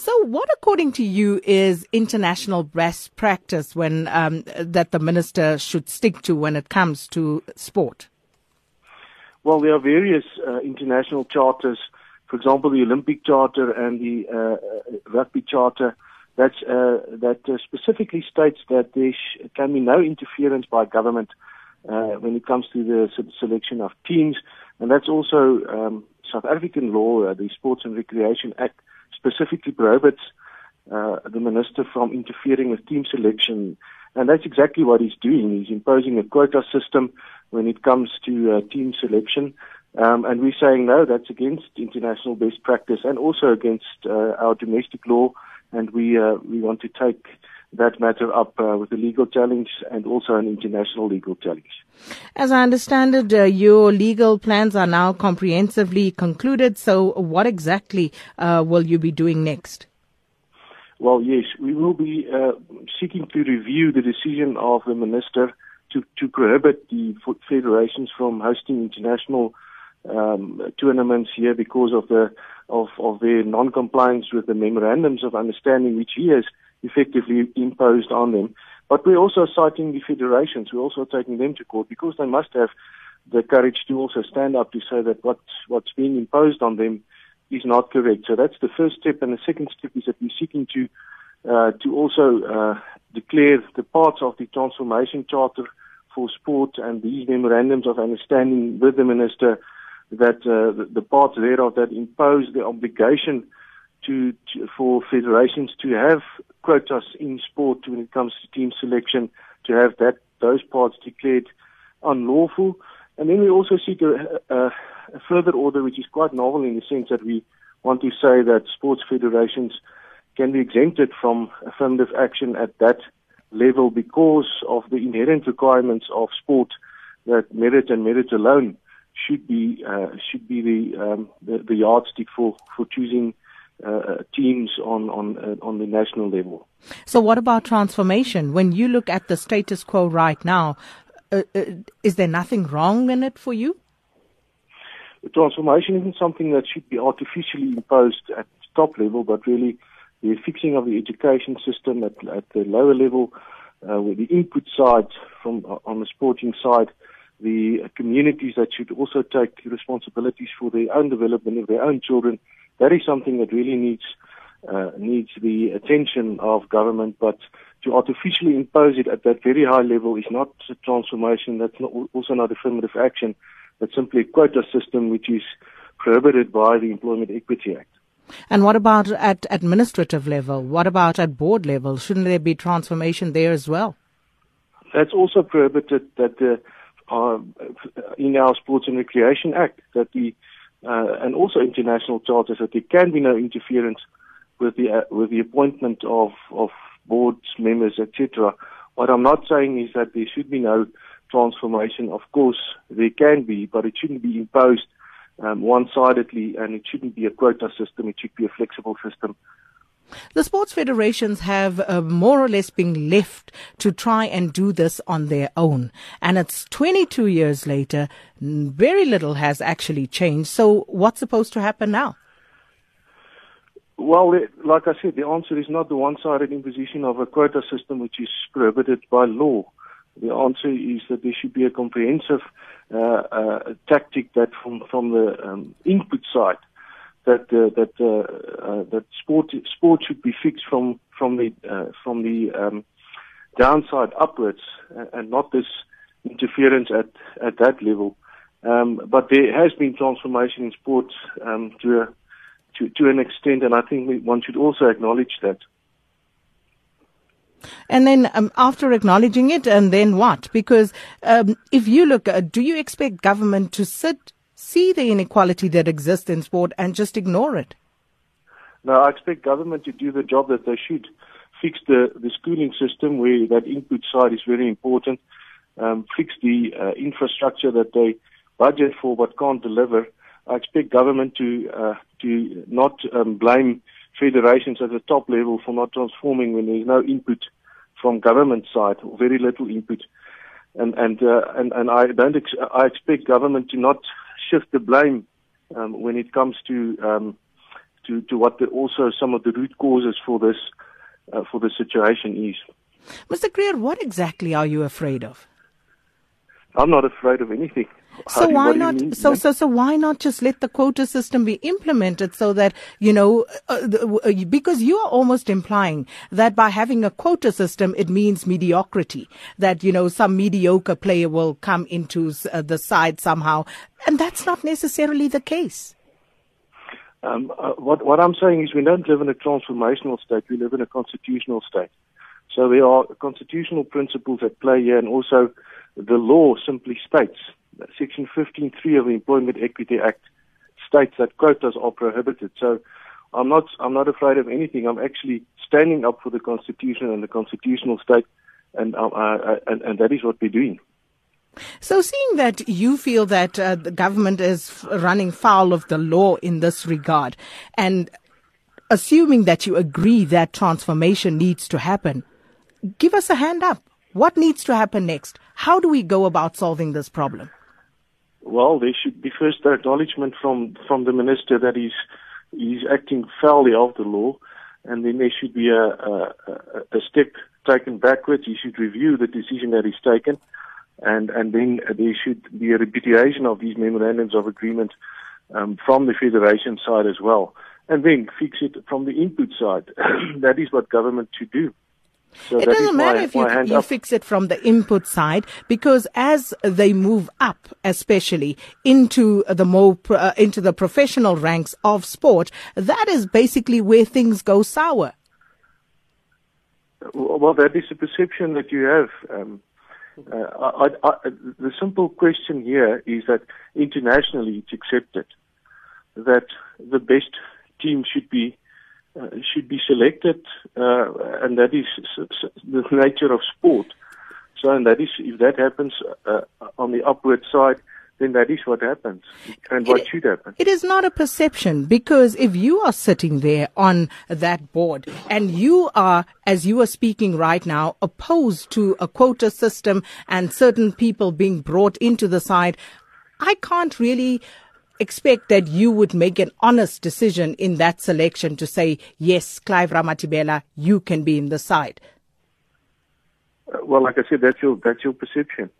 So, what, according to you, is international best practice when um, that the minister should stick to when it comes to sport? Well, there are various uh, international charters. For example, the Olympic Charter and the uh, uh Rugby Charter. That's, uh, that uh, specifically states that there sh- can be no interference by government when it comes to the selection of teams, and that's also um, South African law, the Sports and Recreation Act specifically prohibits uh, the minister from interfering with team selection. And that's exactly what he's doing. He's imposing a quota system when it comes to uh, team selection. Um, and we're saying, no, that's against international best practice and also against uh, our domestic law. And we, uh, we want to take that matter up uh, with a legal challenge and also an international legal challenge. As I understand it, uh, your legal plans are now comprehensively concluded. So, what exactly uh, will you be doing next? Well, yes, we will be uh, seeking to review the decision of the minister to, to prohibit the federations from hosting international um, tournaments here because of the of, of their non-compliance with the memorandums of understanding which he has effectively imposed on them. But we're also citing the federations. We're also taking them to court because they must have the courage to also stand up to say that what, what's being imposed on them is not correct. So that's the first step. And the second step is that we're seeking to uh, to also uh, declare the parts of the transformation charter for sport and these memorandums of understanding with the minister that uh, the, the parts thereof that impose the obligation to, to, for federations to have quotas in sport when it comes to team selection, to have that those parts declared unlawful. And then we also seek a, a, a further order which is quite novel in the sense that we want to say that sports federations can be exempted from affirmative action at that level because of the inherent requirements of sport that merit and merit alone should be uh, should be the, um, the the yardstick for for choosing uh, teams on on uh, on the national level. So, what about transformation? When you look at the status quo right now, uh, uh, is there nothing wrong in it for you? The transformation isn't something that should be artificially imposed at top level, but really the fixing of the education system at, at the lower level, uh, with the input side from on the sporting side, the communities that should also take responsibilities for their own development of their own children that is something that really needs uh, needs the attention of government, but to artificially impose it at that very high level is not a transformation. That's not, also not affirmative action. That's simply a quota system which is prohibited by the Employment Equity Act. And what about at administrative level? What about at board level? Shouldn't there be transformation there as well? That's also prohibited that the, uh, in our Sports and Recreation Act that the uh, and also international charters that there can be no interference with the uh, with the appointment of of boards members, etc. What I'm not saying is that there should be no transformation. Of course, there can be, but it shouldn't be imposed um, one-sidedly, and it shouldn't be a quota system. It should be a flexible system the sports federations have uh, more or less been left to try and do this on their own. And it's 22 years later, very little has actually changed. So what's supposed to happen now? Well, like I said, the answer is not the one-sided imposition of a quota system which is prohibited by law. The answer is that there should be a comprehensive uh, uh, tactic that from, from the um, input side that uh, that uh, uh, that sport sport should be fixed from from the uh, from the um, downside upwards and not this interference at at that level. Um, but there has been transformation in sports um, to a, to to an extent, and I think one should also acknowledge that. And then um, after acknowledging it, and then what? Because um, if you look, uh, do you expect government to sit see the inequality that exists in sport and just ignore it? No, I expect government to do the job that they should. Fix the, the schooling system where that input side is very important. Um, fix the uh, infrastructure that they budget for but can't deliver. I expect government to uh, to not um, blame federations at the top level for not transforming when there is no input from government side or very little input. And and uh, and and I don't ex- I expect government to not shift the blame um, when it comes to um, to, to what the, also some of the root causes for this uh, for the situation is. Mr. Kruger, what exactly are you afraid of? I'm not afraid of anything. So why not? Mean, so so so why not just let the quota system be implemented so that you know uh, uh, because you are almost implying that by having a quota system it means mediocrity that you know some mediocre player will come into uh, the side somehow and that's not necessarily the case. Um, uh, what what I'm saying is we don't live in a transformational state. We live in a constitutional state. So there are constitutional principles at play here, and also the law simply states Section 15.3 of the Employment Equity Act states that quotas are prohibited. So I'm not I'm not afraid of anything. I'm actually standing up for the Constitution and the constitutional state, and uh, uh, and, and that is what we're doing. So, seeing that you feel that uh, the government is running foul of the law in this regard, and assuming that you agree that transformation needs to happen, give us a hand up. What needs to happen next? How do we go about solving this problem? Well, there should be first acknowledgement from, from the minister that he's, he's acting foully of the law, and then there should be a, a, a step taken backwards. He should review the decision that he's taken, and, and then there should be a repudiation of these memorandums of agreement um, from the federation side as well, and then fix it from the input side. that is what government should do. So it doesn't matter if you, you fix it from the input side because as they move up, especially into the more uh, into the professional ranks of sport, that is basically where things go sour. Well, that is a perception that you have. Um, uh, I, I, the simple question here is that internationally it's accepted that the best team should be uh, should be selected, uh, and that is the nature of sport. So, and that is if that happens uh, on the upward side, then that is what happens and what it, should happen. It is not a perception because if you are sitting there on that board and you are, as you are speaking right now, opposed to a quota system and certain people being brought into the side, I can't really expect that you would make an honest decision in that selection to say, yes, Clive Ramatibela, you can be in the side? Uh, well, like I said, that's your, that's your perception.